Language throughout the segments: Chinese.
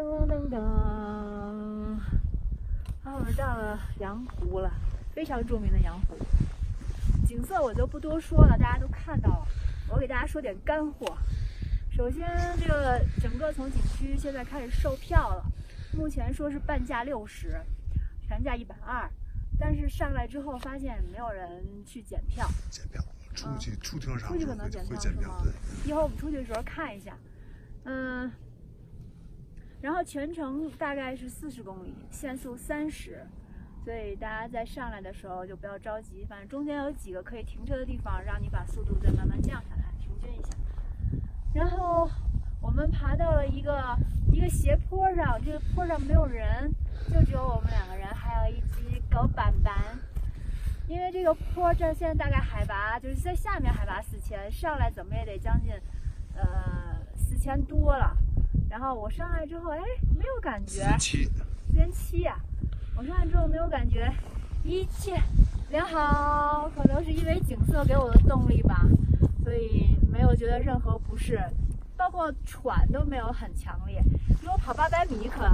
噔噔噔，啊，我们到了羊湖了，非常著名的羊湖。景色我就不多说了，大家都看到了。我给大家说点干货。首先，这个整个从景区现在开始售票了，目前说是半价六十，全价一百二。但是上来之后发现没有人去检票，检票，出去出停车场出去可能检会票是吗。？一会儿我们出去的时候看一下，嗯，然后全程大概是四十公里，限速三十，所以大家在上来的时候就不要着急，反正中间有几个可以停车的地方，让你把速度再慢慢降下来，平均一下。然后我们爬到了一个一个斜坡上，这个坡上没有人，就只有我们两个人，还有一只狗板板。因为这个坡这现在大概海拔就是在下面海拔四千，上来怎么也得将近呃四千多了。然后我上来之后，哎，没有感觉，七，四千七呀。我上来之后没有感觉，一切良好，可能是因为景色给我的动力吧，所以没有觉得任何不适，包括喘都没有很强烈。比我跑八百米可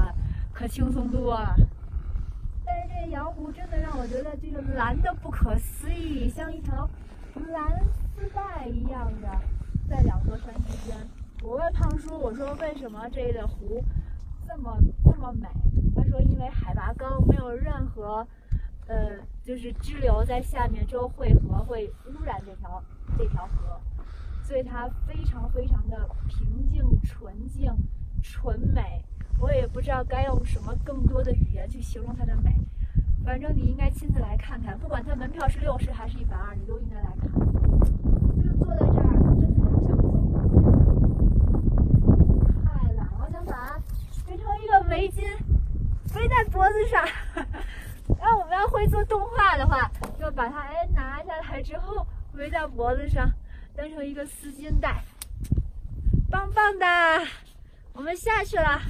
可轻松多了。但是这羊湖真的让我觉得这个蓝的不可思议，像一条蓝丝带一样的在两座山之间。我我说为什么这个湖这么这么美？他说因为海拔高，没有任何呃就是支流在下面之后汇合会污染这条这条河，所以它非常非常的平静、纯净、纯美。我也不知道该用什么更多的语言去形容它的美，反正你应该亲自来看看，不管它门票是六十还是一百二，你都应该来看。就坐在这儿，真的不想走。太懒了，我想把它变成一个围巾，围在脖子上。然后我们要会做动画的话，就把它哎拿下来之后围在脖子上，当成一个丝巾带，棒棒的。我们下去了。